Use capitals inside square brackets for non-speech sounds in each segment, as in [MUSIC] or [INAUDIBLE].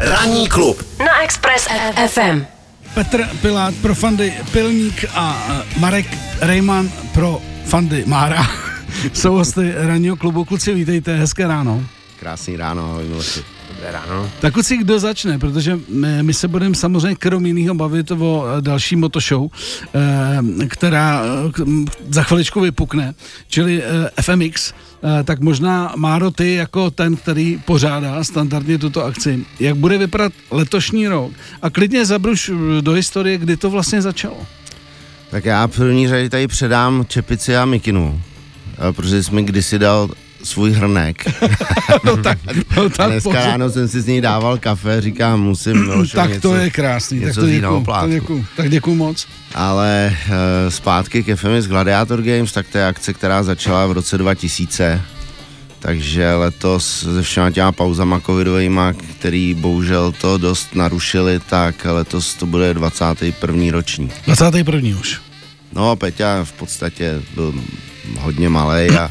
Ranní klub na Express FM. Petr Pilát pro fandy Pilník a Marek Rejman pro fandy Mára. [LAUGHS] Jsou hosty ranního klubu. Kluci, vítejte, hezké ráno. Krásný ráno, ahoj Miloši. Dobré ráno. Tak kluci, kdo začne, protože my, my se budeme samozřejmě krom jiného bavit o eh, další motoshow, eh, která eh, za chviličku vypukne, čili FMX. Tak možná Máro, ty jako ten, který pořádá standardně tuto akci, jak bude vypadat letošní rok a klidně zabruš do historie, kdy to vlastně začalo. Tak já v první řadě tady předám čepici a mikinu, protože jsi mi kdysi dal svůj hrnek. [LAUGHS] No tak, no A tak, dneska pozor. ráno jsem si z něj dával kafe, říkám, musím Milošovi tak něco, to je krásný, tak něco to děkuju, to oplátku. děkuju, tak děkuju moc. Ale uh, zpátky k FMS Gladiator Games, tak to je akce, která začala v roce 2000. Takže letos se všema těma pauzama covidovýma, který bohužel to dost narušili, tak letos to bude 21. ročník. 21. už. No, Peťa v podstatě byl hodně malý a,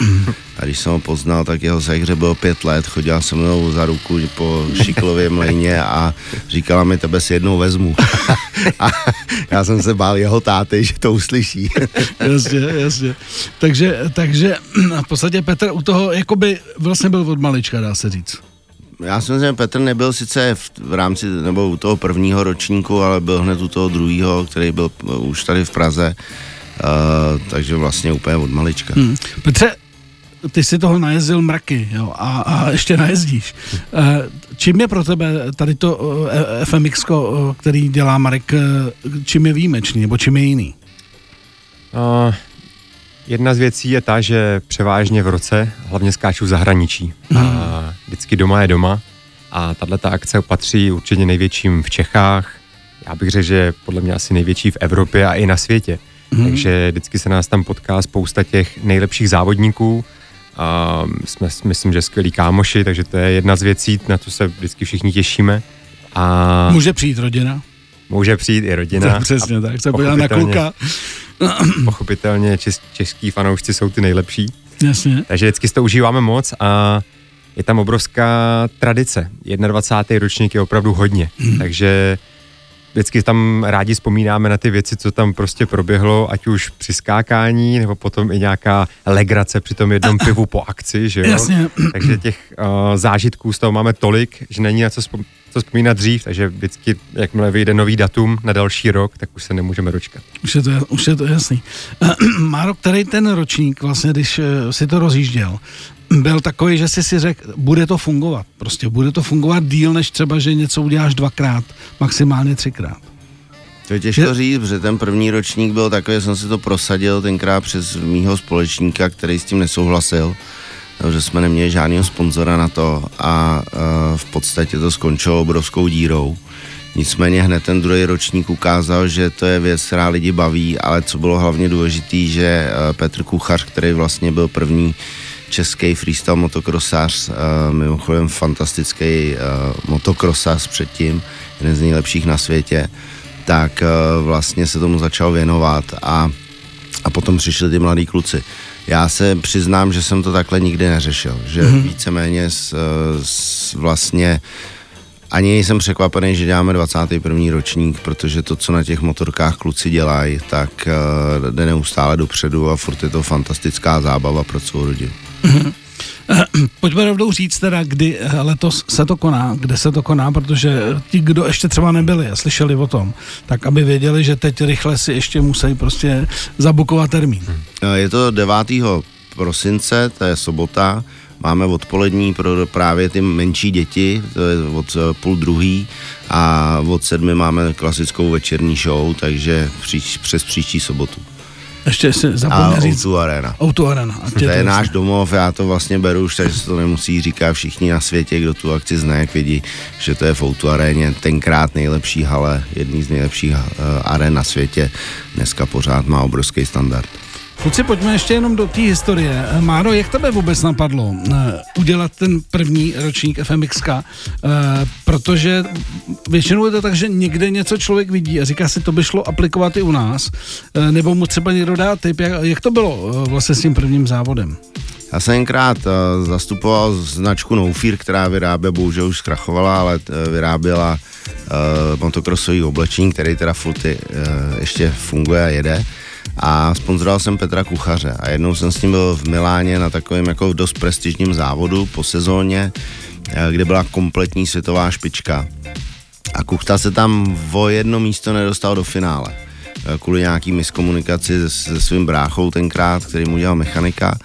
a když jsem ho poznal, tak jeho sehře bylo pět let, chodila se mnou za ruku po šiklově [LAUGHS] mlejně a říkala mi, tebe si jednou vezmu. [LAUGHS] a já jsem se bál jeho táty, že to uslyší. [LAUGHS] jasně, jasně. Takže, takže v podstatě Petr u toho jakoby vlastně byl od malička, dá se říct. já si myslím, že Petr nebyl sice v, v rámci, nebo u toho prvního ročníku, ale byl hned u toho druhého, který byl uh, už tady v Praze. Uh, takže vlastně úplně od malička. Hmm. Petře, ty si toho najezdil mraky, jo, a, a ještě najezdíš. Eh, Čím je pro tebe tady to eh, FMX, který dělá Marek, eh, čím je výjimečný, nebo čím je jiný? Uh, jedna z věcí je ta, že převážně v roce hlavně skáču v zahraničí. A vždycky doma je doma. A tahle ta akce patří určitě největším v Čechách. Já bych řekl, že podle mě asi největší v Evropě a i na světě. Takže vždycky se nás tam potká spousta těch nejlepších závodníků. A jsme, myslím, že skvělí kámoši, takže to je jedna z věcí, na to se vždycky všichni těšíme. A Může přijít rodina? může přijít i rodina. [LAUGHS] Tak, přesně tak, se podívá na kluka. [CLEARS THROAT] pochopitelně čes, český fanoušci jsou ty nejlepší. Jasně. Takže vždycky si to užíváme moc a je tam obrovská tradice. 21. ročník je opravdu hodně, hmm. takže vždycky tam rádi vzpomínáme na ty věci, co tam prostě proběhlo, ať už při skákání, nebo potom i nějaká legrace při tom jednom pivu po akci, že jo? Jasně. Takže těch uh, zážitků z toho máme tolik, že není na co, vzpom- co vzpomínat dřív, takže vždycky, jakmile vyjde nový datum na další rok, tak už se nemůžeme dočkat. Už je to, už je to jasný. [CLEARS THROAT] Máro, který ten ročník, vlastně, když eh, si to rozjížděl, byl takový, že jsi si řekl, bude to fungovat. Prostě bude to fungovat díl, než třeba, že něco uděláš dvakrát, maximálně třikrát. To je těžko říct, protože ten první ročník byl takový, že jsem si to prosadil tenkrát přes mýho společníka, který s tím nesouhlasil, že jsme neměli žádného sponzora na to a uh, v podstatě to skončilo obrovskou dírou. Nicméně hned ten druhý ročník ukázal, že to je věc, která lidi baví, ale co bylo hlavně důležité, že uh, Petr Kuchař, který vlastně byl první český freestyle motokrosář, uh, mimochodem fantastický uh, motokrosář předtím, jeden z nejlepších na světě, tak uh, vlastně se tomu začal věnovat a, a potom přišli ty mladí kluci. Já se přiznám, že jsem to takhle nikdy neřešil, že mm-hmm. víceméně s, s vlastně ani nejsem překvapený, že děláme 21. ročník, protože to, co na těch motorkách kluci dělají, tak jde neustále dopředu a furt je to fantastická zábava pro celou rodinu. [CLEARS THROAT] Pojďme rovnou říct teda, kdy eh, letos se to koná, kde se to koná, protože ti, kdo ještě třeba nebyli a slyšeli o tom, tak aby věděli, že teď rychle si ještě musí prostě zabukovat termín. Eh, Je to 9. prosince, to je sobota, máme odpolední pro právě ty menší děti, to je od eh, půl druhý a od sedmi máme klasickou večerní show, takže přes příští sobotu. Ještě si A zapomněl říct. O2 Arena. Auto Arena. ať To je jasný. náš domov, já to vlastně beru už, takže se to nemusí říkat všichni na světě, kdo tu akci zná, jak vidí, že to je v Outu aréně tenkrát nejlepší hale, jedný z nejlepších uh, aren na světě, dneska pořád má obrovský standard. Kluci, pojďme ještě jenom do té historie. Eh, Máro, jak tebe vůbec napadlo eh, udělat ten první ročník FMXK? Eh, protože většinou je to tak, že někde něco člověk vidí a říká si, to by šlo aplikovat i u nás, nebo mu třeba někdo dá tip, jak, jak to bylo vlastně s tím prvním závodem? Já jsem tenkrát zastupoval značku Nofir, která vyráběla, bohužel už zkrachovala, ale vyráběla motokrosový oblečení, který teda furt ještě funguje a jede. A sponzoroval jsem Petra Kuchaře a jednou jsem s ním byl v Miláně na takovém jako dost prestižním závodu po sezóně, uh, kde byla kompletní světová špička. A Kuchta se tam o jedno místo nedostal do finále kvůli nějaký miskomunikaci se, se svým bráchou tenkrát, který mu dělal mechanika.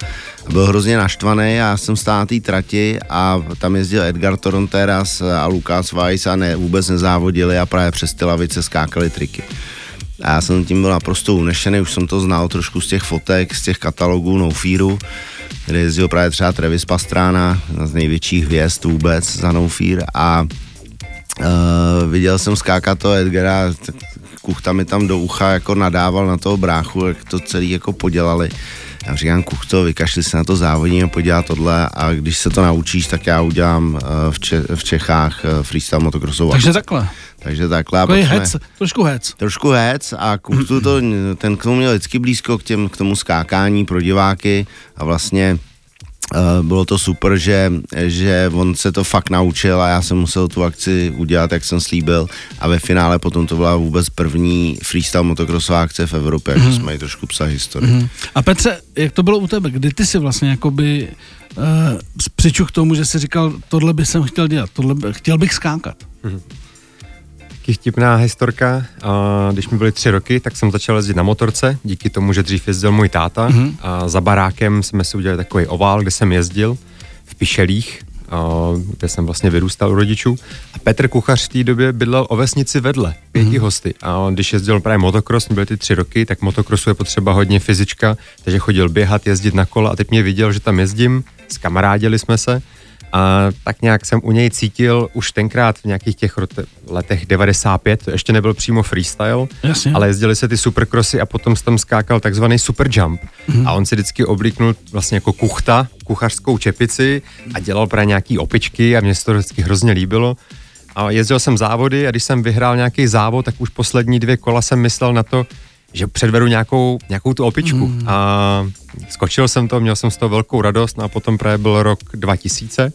Byl hrozně naštvaný a já jsem stál na té trati a tam jezdil Edgar Toronteras a Lukas Weiss a ne, vůbec nezávodili a právě přes ty lavice skákali triky. A já jsem tím byl naprosto unešený, už jsem to znal trošku z těch fotek, z těch katalogů No Fearu, kde jezdil právě třeba Travis Pastrana, z největších hvězd vůbec za No Fear a Uh, viděl jsem skákat to Edgara, Kuchta mi tam do ucha jako nadával na toho bráchu, jak to celý jako podělali. Já říkám, Kuchto, vykašli se na to závodní a podělá tohle a když se to naučíš, tak já udělám v, Če- v Čechách freestyle motokrosovou Takže takhle. Takže takhle. Takový hec, trošku hec. Trošku hec a Kuchtu to, ten k tomu měl vždycky blízko k, těm, k tomu skákání pro diváky a vlastně bylo to super, že, že on se to fakt naučil a já jsem musel tu akci udělat, jak jsem slíbil a ve finále potom to byla vůbec první freestyle motocrossová akce v Evropě, mm-hmm. jsme ji trošku psali historii. Mm-hmm. A Petře, jak to bylo u tebe? Kdy ty si vlastně jakoby uh, přičuch k tomu, že jsi říkal, tohle bych jsem chtěl dělat, tohle, chtěl bych skákat? Mm-hmm taky vtipná historka. Když mi byly tři roky, tak jsem začal jezdit na motorce, díky tomu, že dřív jezdil můj táta. Mm-hmm. A za barákem jsme si udělali takový ovál, kde jsem jezdil v Pišelích, kde jsem vlastně vyrůstal u rodičů. A Petr Kuchař v té době bydlel o vesnici vedle, pěti mm-hmm. hosty. A když jezdil právě motocross, byly ty tři roky, tak motocrossu je potřeba hodně fyzička, takže chodil běhat, jezdit na kola a teď mě viděl, že tam jezdím, skamarádili jsme se a tak nějak jsem u něj cítil už tenkrát v nějakých těch letech 95, to ještě nebyl přímo freestyle, Jasně. ale jezdili se ty supercrossy a potom tam skákal takzvaný super jump. Mm-hmm. A on si vždycky oblíknul vlastně jako kuchta, kuchařskou čepici a dělal právě nějaký opičky a mě se to vždycky hrozně líbilo. A jezdil jsem závody a když jsem vyhrál nějaký závod, tak už poslední dvě kola jsem myslel na to, že předvedu nějakou, nějakou tu opičku. Mm. A skočil jsem to, měl jsem z toho velkou radost, no a potom právě byl rok 2000,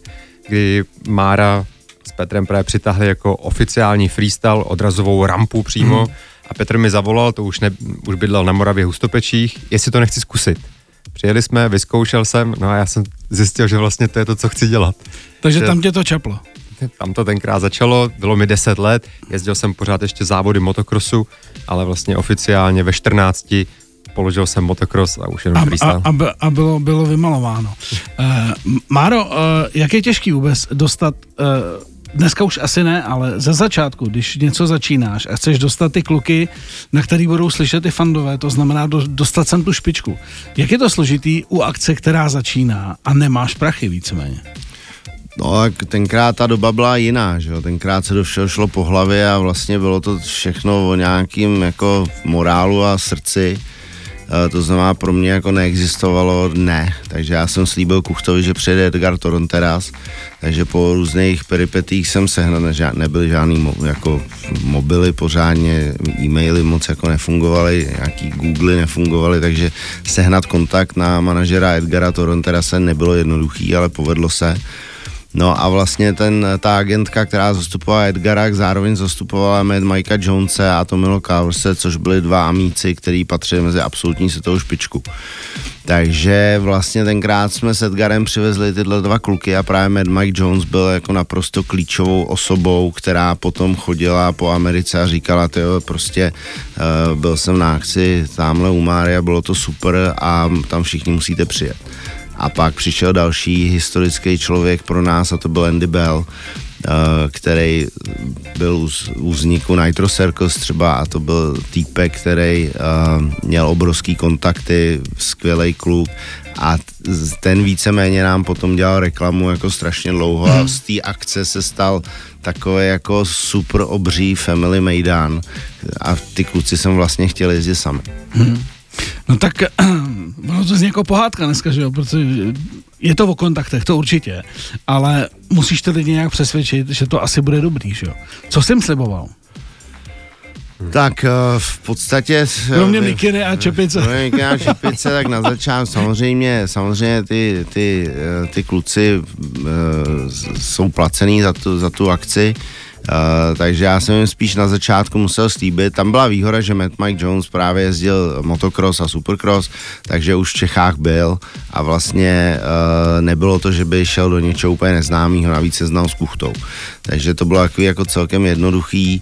kdy Mára s Petrem právě přitahli jako oficiální freestyle, odrazovou rampu přímo mm. a Petr mi zavolal, to už, ne, už bydlel na Moravě Hustopečích, jestli to nechci zkusit. Přijeli jsme, vyzkoušel jsem, no a já jsem zjistil, že vlastně to je to, co chci dělat. Takže že... tam tě to čaplo. Tam to tenkrát začalo, bylo mi 10 let, jezdil jsem pořád ještě závody motokrosu, ale vlastně oficiálně ve 14 položil jsem motocross a už jenom freestyle. A, a, a bylo, bylo vymalováno. uh, [LAUGHS] Máro, uh, jak je těžký vůbec dostat uh, Dneska už asi ne, ale ze začátku, když něco začínáš a chceš dostat ty kluky, na který budou slyšet ty fandové, to znamená do, dostat sem tu špičku. Jak je to složitý u akce, která začíná a nemáš prachy víceméně? No tak tenkrát ta doba byla jiná, že jo? tenkrát se do všeho šlo po hlavě a vlastně bylo to všechno o nějakým jako morálu a srdci. E, to znamená, pro mě jako neexistovalo ne, takže já jsem slíbil Kuchtovi, že přijede Edgar Toronteras, takže po různých peripetích jsem sehnal, ne, nebyly žádný mo, jako mobily pořádně, e-maily moc jako nefungovaly, nějaký Google nefungovaly, takže sehnat kontakt na manažera Edgara Toronterase nebylo jednoduchý, ale povedlo se. No a vlastně ten, ta agentka, která zastupovala Edgara, zároveň zastupovala Mad Mikea Jonese a Tomilo Cowerse, což byli dva amíci, který patřili mezi absolutní světovou špičku. Takže vlastně tenkrát jsme s Edgarem přivezli tyhle dva kluky a právě Mad Mike Jones byl jako naprosto klíčovou osobou, která potom chodila po Americe a říkala, jo, prostě uh, byl jsem na akci tamhle u Mária, bylo to super a tam všichni musíte přijet. A pak přišel další historický člověk pro nás a to byl Andy Bell, eh, který byl u vzniku Nitro Circus třeba a to byl týpek, který eh, měl obrovský kontakty, skvělý kluk a ten víceméně nám potom dělal reklamu jako strašně dlouho a z té akce se stal takový jako super obří family Maidan a ty kluci jsem vlastně chtěl jezdit sami. Hmm. No tak ono to zní jako pohádka dneska, že jo, protože je to o kontaktech, to určitě, ale musíš ty lidi nějak přesvědčit, že to asi bude dobrý, že jo. Co jsem sliboval? Tak eh, v podstatě... Kromě mikiny a čepice. Kromě mikiny a [LAUGHS] čepice, tak na začátku samozřejmě, samozřejmě ty, ty, eh, ty kluci jsou placený za tu, za tu akci, Uh, takže já jsem jim spíš na začátku musel slíbit. Tam byla výhoda, že Matt Mike Jones právě jezdil motocross a supercross, takže už v Čechách byl a vlastně uh, nebylo to, že by šel do něčeho úplně neznámého, navíc se znal s kuchtou. Takže to bylo takový jako celkem jednoduchý.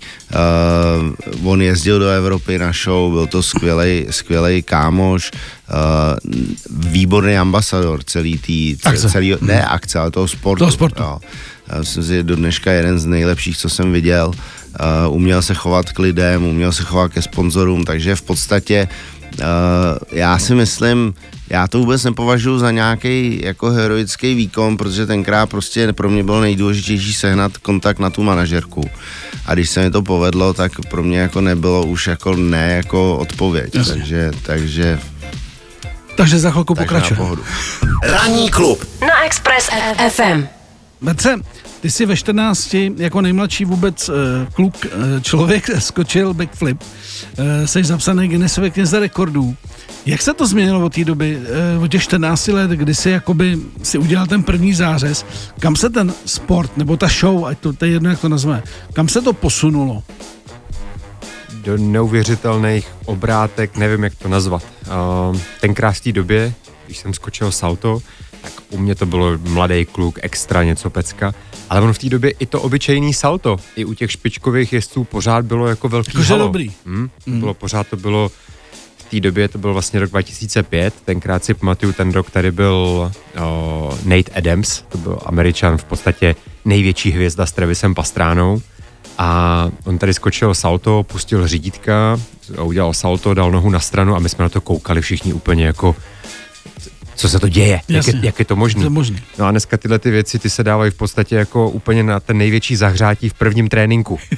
Uh, on jezdil do Evropy na show, byl to skvělý, skvělý kámoš, uh, výborný ambasador celý tý, celý, ne akce, ale toho sportu. Toho sportu. Jo. Já myslím si, že do dneška jeden z nejlepších, co jsem viděl. Uh, uměl se chovat k lidem, uměl se chovat ke sponzorům, takže v podstatě uh, já si myslím, já to vůbec nepovažuji za nějaký jako heroický výkon, protože tenkrát prostě pro mě bylo nejdůležitější sehnat kontakt na tu manažerku. A když se mi to povedlo, tak pro mě jako nebylo už jako ne jako odpověď. Jasně. Takže, takže takže za chvilku pokračujeme. Ranní klub na Express FM. Petře, ty jsi ve 14 jako nejmladší vůbec uh, kluk, uh, člověk [LAUGHS] skočil backflip. Uh, jsi zapsaný Guinnessově knize rekordů. Jak se to změnilo od té doby, od těch 14 let, kdy jsi jakoby si udělal ten první zářez? Kam se ten sport, nebo ta show, ať to, to je jedno, jak to nazve, kam se to posunulo? do neuvěřitelných obrátek, nevím, jak to nazvat. Tenkrát v té době, když jsem skočil salto, tak u mě to bylo mladý kluk, extra něco pecka, ale on v té době i to obyčejný salto, i u těch špičkových jezdců pořád bylo jako velký Jakože halo. dobrý. Hmm, mm. bylo pořád to bylo v té době, to byl vlastně rok 2005, tenkrát si pamatuju ten rok, tady byl o, Nate Adams, to byl američan v podstatě největší hvězda s Travisem Pastránou a on tady skočil salto, pustil řídítka, udělal salto, dal nohu na stranu a my jsme na to koukali všichni úplně jako co se to děje, jak je, jak je to možné. No a dneska tyhle ty věci, ty se dávají v podstatě jako úplně na ten největší zahřátí v prvním tréninku. [LAUGHS]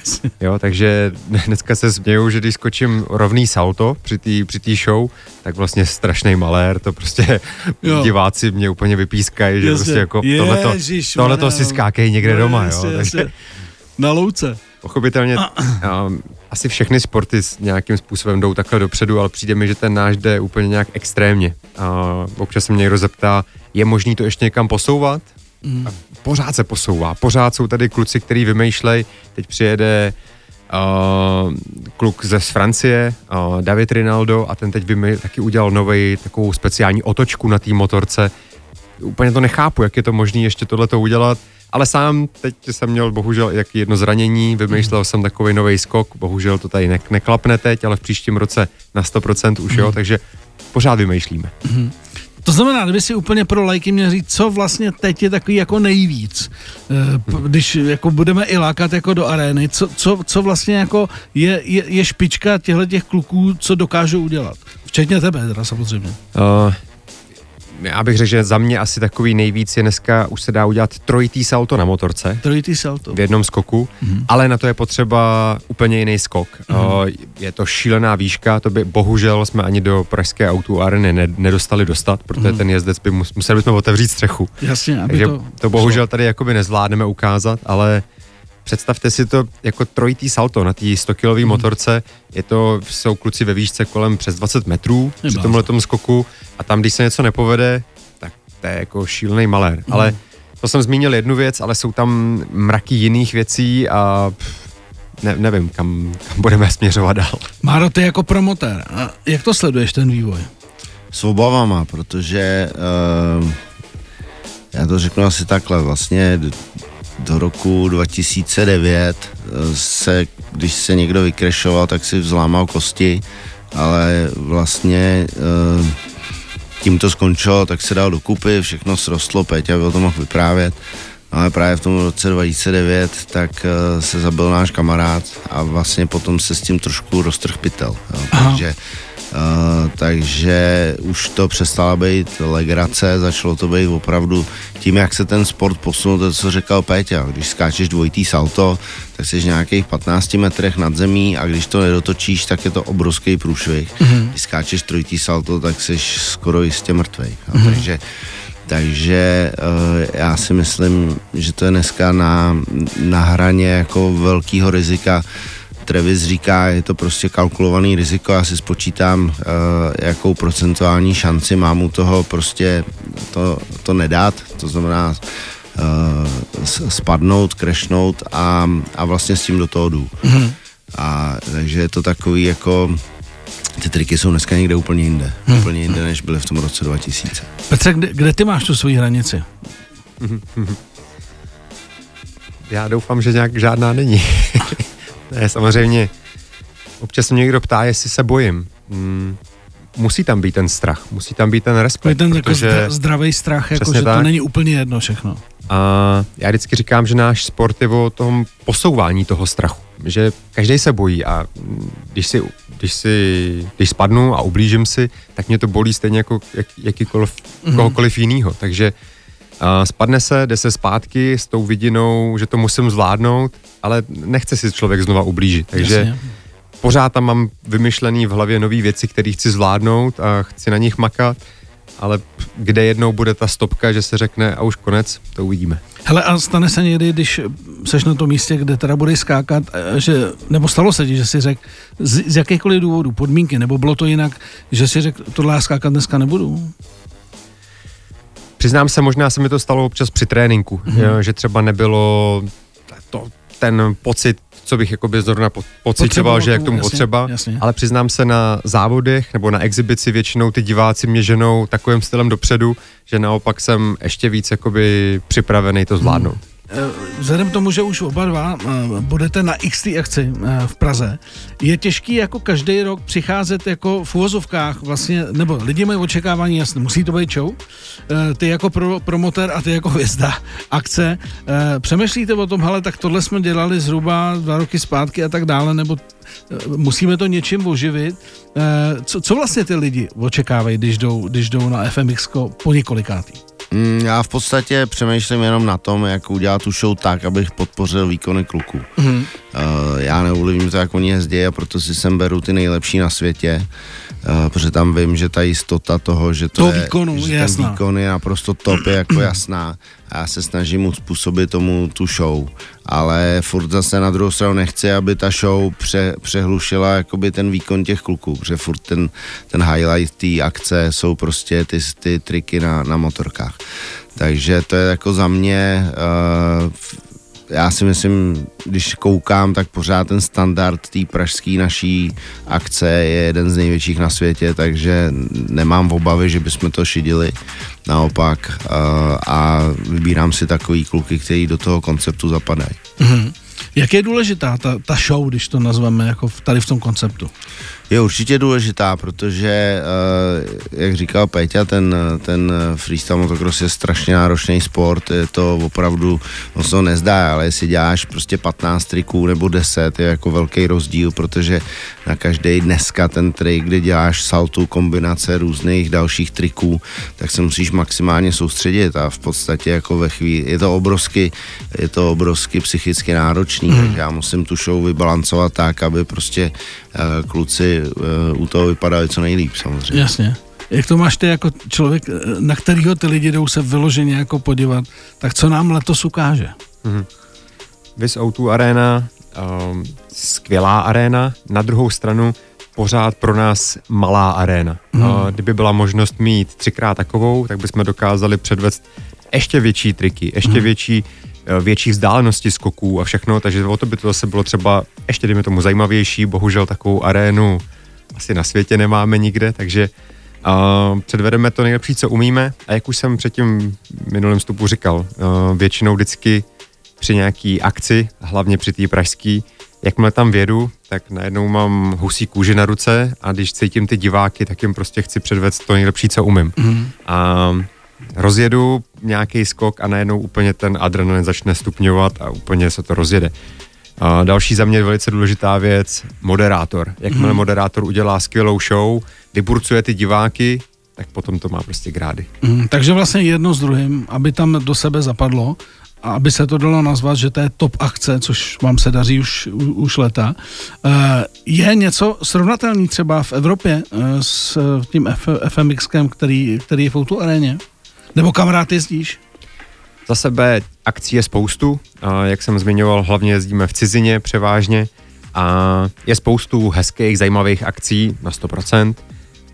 Jo, takže dneska se směju, že když skočím rovný salto při té při show, tak vlastně strašný malér, to prostě jo. diváci mě úplně vypískají, že jasně. prostě jako tohleto, tohleto si skákej někde no, doma, jasně, jo. Takže, na louce. Pochopitelně asi všechny sporty s nějakým způsobem jdou takhle dopředu, ale přijde mi, že ten náš jde úplně nějak extrémně. Uh, občas se mě někdo zeptá, je možný to ještě někam posouvat? Mm. A pořád se posouvá. Pořád jsou tady kluci, který vymýšlej. Teď přijede uh, kluk ze z Francie, uh, David Rinaldo, a ten teď vymý, taky udělal nový takovou speciální otočku na té motorce. Úplně to nechápu, jak je to možné ještě tohleto udělat ale sám teď jsem měl bohužel jak jedno zranění, vymýšlel mm. jsem takový nový skok, bohužel to tady ne- neklapne teď, ale v příštím roce na 100% už jo, mhm. takže pořád vymýšlíme. Mm. To znamená, kdyby si úplně pro lajky měl říct, co vlastně teď je takový jako nejvíc, eh, když jako budeme i lákat jako do arény, co, co, co vlastně jako je, je, je špička těchto těch kluků, co dokážou udělat? Včetně tebe teda samozřejmě. Uh, já bych řekl, že za mě asi takový nejvíc je dneska, už se dá udělat trojitý salto na motorce. Trojitý salto. V jednom skoku, mm-hmm. ale na to je potřeba úplně jiný skok. Mm-hmm. Je to šílená výška, to by bohužel jsme ani do pražské autu areny nedostali dostat, protože mm-hmm. ten jezdec by museli bychom otevřít střechu. Jasně, aby Takže to... to bohužel tady jakoby nezvládneme ukázat, ale představte si to jako trojitý salto na té 100 kilový mm. motorce. Je to, jsou kluci ve výšce kolem přes 20 metrů je při tomhle skoku a tam, když se něco nepovede, tak to je jako šílený malér. Mm. Ale to jsem zmínil jednu věc, ale jsou tam mraky jiných věcí a ne, nevím, kam, kam budeme směřovat dál. Máro, ty jako promotér, a jak to sleduješ ten vývoj? S obavama, protože uh, já to řeknu asi takhle, vlastně do roku 2009 eh, se, když se někdo vykrešoval, tak si vzlámal kosti, ale vlastně eh, tím to skončilo, tak se dal dokupy, všechno srostlo, Péťa by o tom mohl vyprávět. Ale právě v tom roce 2009 tak uh, se zabil náš kamarád a vlastně potom se s tím trošku roztrh pytel. Jo. Takže Uh, takže už to přestala být legrace, začalo to být opravdu tím, jak se ten sport posunul, to, co říkal Péťa, když skáčeš dvojitý salto, tak jsi v nějakých 15 metrech nad zemí a když to nedotočíš, tak je to obrovský průšvih. Mm-hmm. Když skáčeš trojitý salto, tak jsi skoro jistě mrtvej. Mm-hmm. Takže takže uh, já si myslím, že to je dneska na, na hraně jako velkého rizika Travis říká, je to prostě kalkulovaný riziko, já si spočítám, uh, jakou procentuální šanci mám u toho prostě to, to nedat, to znamená uh, spadnout, crashnout a, a vlastně s tím do toho jdu. Mm-hmm. A takže je to takový jako ty triky jsou dneska někde úplně jinde. Hmm. Úplně jinde, než byly v tom roce 2000. Petře, kde, kde ty máš tu svoji hranici? Já doufám, že nějak žádná není. [LAUGHS] ne, samozřejmě. Občas mě někdo ptá, jestli se bojím. Hmm, musí tam být ten strach, musí tam být ten respekt. Ten jako zdravý strach, jako že tak. to není úplně jedno všechno. A já vždycky říkám, že náš sport je o tom posouvání toho strachu. Že každý se bojí a když, si, když, si, když spadnu a ublížím si, tak mě to bolí stejně jako jak, jakýkoliv, mm-hmm. kohokoliv jinýho. Takže spadne se, jde se zpátky s tou vidinou, že to musím zvládnout, ale nechce si člověk znova ublížit. Takže Jasně. pořád tam mám vymyšlený v hlavě nové věci, které chci zvládnout a chci na nich makat ale kde jednou bude ta stopka, že se řekne a už konec, to uvidíme. Hele, a stane se někdy, když seš na tom místě, kde teda budeš skákat, že, nebo stalo se ti, že si řekl z, z jakýchkoliv důvodů, podmínky, nebo bylo to jinak, že si řekl, tohle já skákat dneska nebudu? Přiznám se, možná se mi to stalo občas při tréninku, mm-hmm. jo, že třeba nebylo to, ten pocit co bych jakoby zrovna po, pocitoval, že je k tomu jasně, potřeba, jasně. ale přiznám se na závodech nebo na exibici většinou ty diváci mě ženou takovým stylem dopředu, že naopak jsem ještě víc jakoby připravený to zvládnout. Hmm. Eh, vzhledem k tomu, že už oba dva eh, budete na XT akci eh, v Praze, je těžký jako každý rok přicházet jako v úvozovkách vlastně, nebo lidi mají očekávání, jasně, musí to být show, ty jako pro, promoter a ty jako hvězda akce. Přemýšlíte o tom, ale tak tohle jsme dělali zhruba dva roky zpátky a tak dále, nebo musíme to něčím oživit. Co, co vlastně ty lidi očekávají, když jdou, když jdou na FMX po několikátý? Mm, já v podstatě přemýšlím jenom na tom, jak udělat tu show tak, abych podpořil výkony kluků. Mm-hmm. Uh, já neovlivním to, jak oni jezdí a proto si sem beru ty nejlepší na světě, uh, protože tam vím, že ta jistota toho, že to, to je, výkonu, že je ten jasná. výkon je naprosto top, je jako jasná a já se snažím uspůsobit tomu tu show, ale furt zase na druhou stranu nechci, aby ta show pře, přehlušila jakoby ten výkon těch kluků, protože furt ten, ten highlight té akce jsou prostě ty, ty triky na, na motorkách. Takže to je jako za mě uh, já si myslím, když koukám, tak pořád ten standard té pražské naší akce je jeden z největších na světě, takže nemám obavy, že bychom to šidili. Naopak uh, a vybírám si takový kluky, který do toho konceptu zapadají. Mm-hmm. Jak je důležitá ta, ta show, když to nazveme jako v, tady v tom konceptu? Je určitě důležitá, protože, uh, jak říkal Peťa, ten, ten freestyle motocross je strašně náročný sport, je to opravdu, on se to nezdá, ale jestli děláš prostě 15 triků nebo 10, je jako velký rozdíl, protože na každý dneska ten trik, kdy děláš saltu, kombinace různých dalších triků, tak se musíš maximálně soustředit a v podstatě jako ve chvíli, je to obrovsky, je to obrovsky psychicky náročný, mm. takže já musím tu show vybalancovat tak, aby prostě kluci uh, u toho vypadaly co nejlíp samozřejmě. Jasně. Jak to máš ty jako člověk, eh, na kterého ty lidi jdou se vyloženě jako podívat, tak co nám letos ukáže? Mm-hmm. Vis O2 Arena, um, skvělá arena, na druhou stranu pořád pro nás malá arena. Mm. Uh, kdyby byla možnost mít třikrát takovou, tak bychom dokázali předvést ještě větší triky, ještě mm. větší větší vzdálenosti skoků a všechno, takže o to by to zase bylo třeba ještě, dejme tomu, zajímavější, bohužel takovou arénu asi na světě nemáme nikde, takže uh, předvedeme to nejlepší, co umíme a jak už jsem předtím minulém vstupu říkal, uh, většinou vždycky při nějaký akci, hlavně při té pražský, jakmile tam vědu, tak najednou mám husí kůži na ruce a když cítím ty diváky, tak jim prostě chci předvést to nejlepší, co umím. Mm. A rozjedu nějaký skok a najednou úplně ten adrenalin začne stupňovat a úplně se to rozjede. A další za mě velice důležitá věc, moderátor. Jakmile hmm. moderátor udělá skvělou show, vyburcuje ty diváky, tak potom to má prostě grády. Hmm, takže vlastně jedno s druhým, aby tam do sebe zapadlo a aby se to dalo nazvat, že to je top akce, což vám se daří už, už leta. Eh, je něco srovnatelný třeba v Evropě eh, s tím FMXkem, který, který je v Outu aréně? Nebo kam rád jezdíš? Za sebe akcí je spoustu, jak jsem zmiňoval, hlavně jezdíme v cizině převážně A je spoustu hezkých, zajímavých akcí na 100%.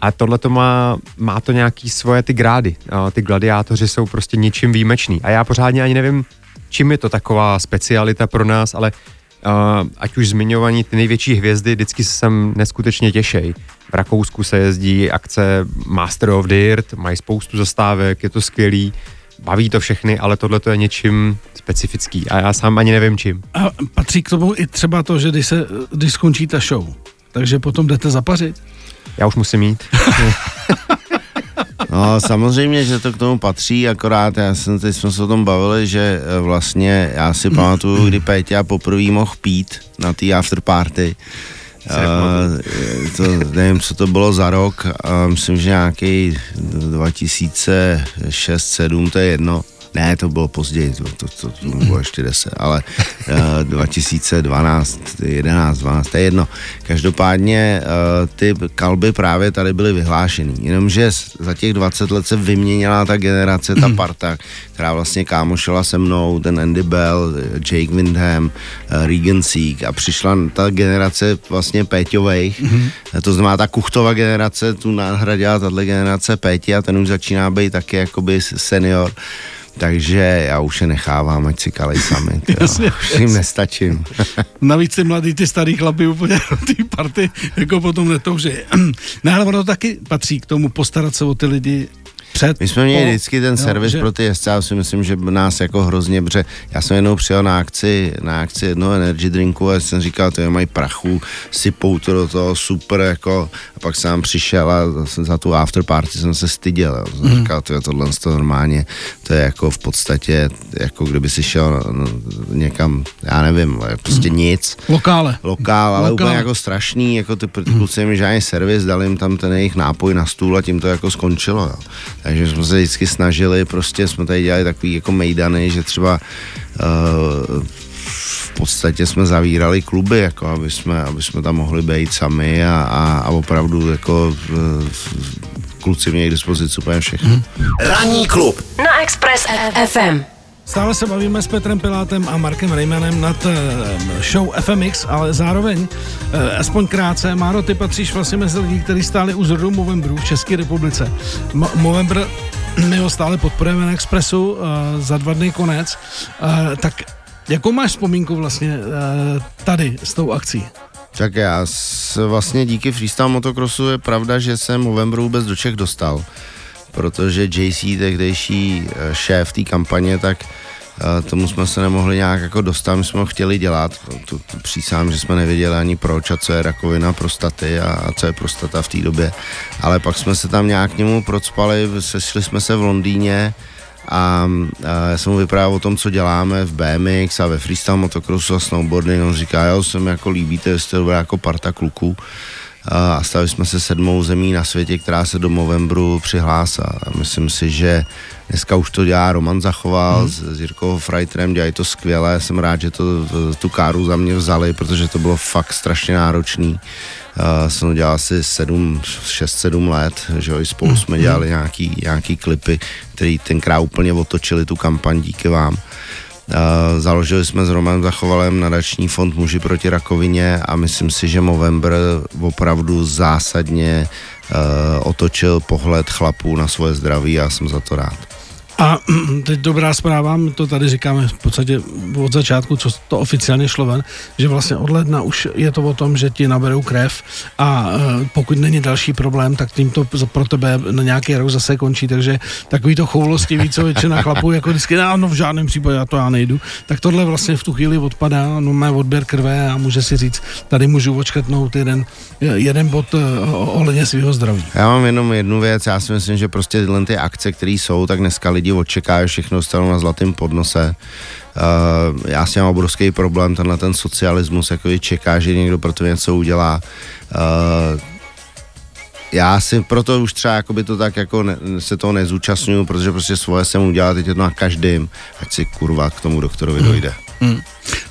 A tohle to má, má to nějaký svoje ty grády. Ty gladiátoři jsou prostě ničím výjimečný. A já pořádně ani nevím, čím je to taková specialita pro nás, ale ať už zmiňovaní ty největší hvězdy, vždycky se sem neskutečně těšej. V Rakousku se jezdí akce Master of Dirt, mají spoustu zastávek, je to skvělý, baví to všechny, ale tohle to je něčím specifický a já sám ani nevím čím. A patří k tomu i třeba to, že když, se, když skončí ta show, takže potom jdete zapařit? Já už musím jít. [LAUGHS] No, samozřejmě, že to k tomu patří, akorát já jsem, teď jsme se o tom bavili, že eh, vlastně já si pamatuju, kdy Péťa poprvé mohl pít na té afterparty. Uh, to, nevím, co to bylo za rok, uh, myslím, že nějaký 2006-2007, to je jedno. Ne, to bylo později, to, to, to, to bylo ještě 10, ale uh, 2012, 11, 12, to je jedno. Každopádně uh, ty kalby právě tady byly vyhlášený, jenomže za těch 20 let se vyměnila ta generace, ta parta, která vlastně kámošila se mnou, ten Andy Bell, Jake Windham, uh, Regan Seek a přišla ta generace vlastně Péťovejch, mm-hmm. to znamená ta Kuchtova generace, tu nahradila tahle generace Péti a ten už začíná být taky jakoby senior takže já už je nechávám, ať si kalej sami. jasně, už jim nestačím. [LAUGHS] Navíc ty mladý, ty starý chlapy úplně do té party jako potom netouží. [CLEARS THROAT] no ale to taky patří k tomu postarat se o ty lidi před. My jsme měli po, vždycky ten servis že... pro ty jezdce, já si myslím, že nás jako hrozně bře. Já jsem jednou přijel na akci, na akci jednoho energy drinku a jsem říkal, to je mají prachu, sypou to do toho, super, jako, a pak jsem přišel a za tu after party jsem se styděl, jsem mm. říkal, to je tohle to normálně, to je jako v podstatě, jako kdyby si šel no, někam, já nevím, prostě mm. nic. Lokále. Lokál, ale Lokále. úplně jako strašný, jako ty, ty kluci mi žádný servis, dali jim tam ten jejich nápoj na stůl a tím to jako skončilo, jo. Takže jsme se vždycky snažili, prostě jsme tady dělali takový jako mejdany, že třeba uh, v podstatě jsme zavírali kluby, jako aby jsme, aby jsme tam mohli být sami a, a, a opravdu jako uh, kluci měli k dispozici úplně všechno. Hmm. Ranní klub na Express FM. Stále se bavíme s Petrem Pilátem a Markem Rejmanem nad uh, show FMX, ale zároveň, uh, aspoň krátce, Máro, ty patříš vlastně mezi lidi, kteří stáli u zrodu Movembru v České republice. Mo- Movember, my ho stále podporujeme na Expressu, uh, za dva dny konec. Tak jakou máš vzpomínku vlastně tady s tou akcí? Tak já s, vlastně díky freestyle motocrossu je pravda, že jsem Movembru vůbec do Čech dostal protože JC, tehdejší eh, šéf té kampaně, tak eh, tomu jsme se nemohli nějak jako dostat, my jsme ho chtěli dělat, tu, tu přísám, že jsme nevěděli ani proč a co je rakovina prostaty a, a co je prostata v té době, ale pak jsme se tam nějak k němu procpali, sešli jsme se v Londýně a, a já jsem mu vyprávěl o tom, co děláme v BMX a ve freestyle motocrossu a snowboarding, on říká, jo, jsem jako líbíte, jste dobrá jako parta kluků, a stali jsme se sedmou zemí na světě, která se do Movembru přihlásila. Myslím si, že dneska už to dělá Roman Zachoval hmm. s, s Jirkou Freiterem, dělají to skvěle, jsem rád, že to, tu káru za mě vzali, protože to bylo fakt strašně náročný. Uh, jsem to dělal asi 7, 6-7 let, že jo, i spolu jsme hmm. dělali nějaký, nějaký klipy, který tenkrát úplně otočili tu kampaň díky vám. Založili jsme s Romanem Zachovalem nadační fond Muži proti rakovině a myslím si, že Movember opravdu zásadně uh, otočil pohled chlapů na svoje zdraví a jsem za to rád. A teď dobrá zpráva, my to tady říkáme v podstatě od začátku, co to oficiálně šlo ven, že vlastně od ledna už je to o tom, že ti naberou krev a e, pokud není další problém, tak tím to pro tebe na nějaký rok zase končí, takže takový to choulosti víc, co většina chlapů jako vždycky, no, no v žádném případě já to já nejdu, tak tohle vlastně v tu chvíli odpadá, no má odběr krve a může si říct, tady můžu očkrtnout jeden, jeden bod e, ohledně svého zdraví. Já mám jenom jednu věc, já si myslím, že prostě tyhle ty akce, které jsou, tak dneska lidi očekávají všechno dostanou na zlatém podnose. Uh, já s tím mám obrovský problém, tenhle ten socialismus, jako čeká, že někdo pro to něco udělá. Uh, já si proto už třeba jakoby to tak jako ne, se toho nezúčastňuju, protože prostě svoje jsem udělal, teď je to na každým, ať si kurva k tomu doktorovi hmm. dojde. Hmm.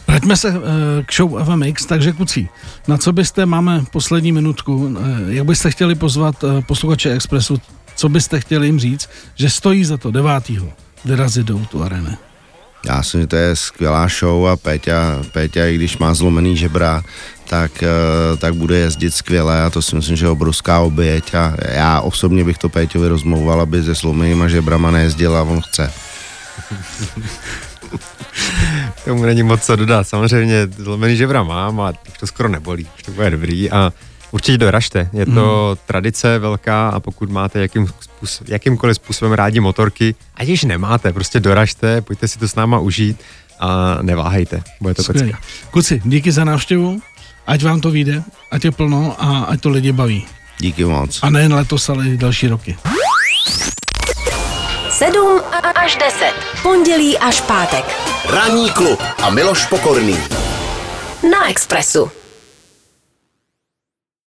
Vraťme se uh, k show FMX, takže kucí, na co byste, máme poslední minutku, uh, jak byste chtěli pozvat uh, posluchače Expressu co byste chtěli jim říct, že stojí za to devátýho vyrazit do tu areny? Já myslím, že to je skvělá show a Péťa, Péťa i když má zlomený žebra, tak, eh, tak bude jezdit skvěle a to si myslím, že je obrovská oběť a já osobně bych to Péťovi rozmlouval, aby se zlomenýma žebrama nejezdil a on chce. Tomu není moc co dodat. Samozřejmě zlomený žebra mám a to skoro nebolí, to bude dobrý a určitě doražte. Je to mm. tradice velká a pokud máte jakým způsob, jakýmkoliv způsobem rádi motorky, ať již nemáte, prostě doražte, pojďte si to s náma užít a neváhejte, bude to pecka. Kuci, díky za návštěvu, ať vám to vyjde, ať je plno a ať to lidi baví. Díky moc. A nejen letos, ale i další roky. 7 až 10. Pondělí až pátek. Ranní klub a Miloš Pokorný. Na Expressu.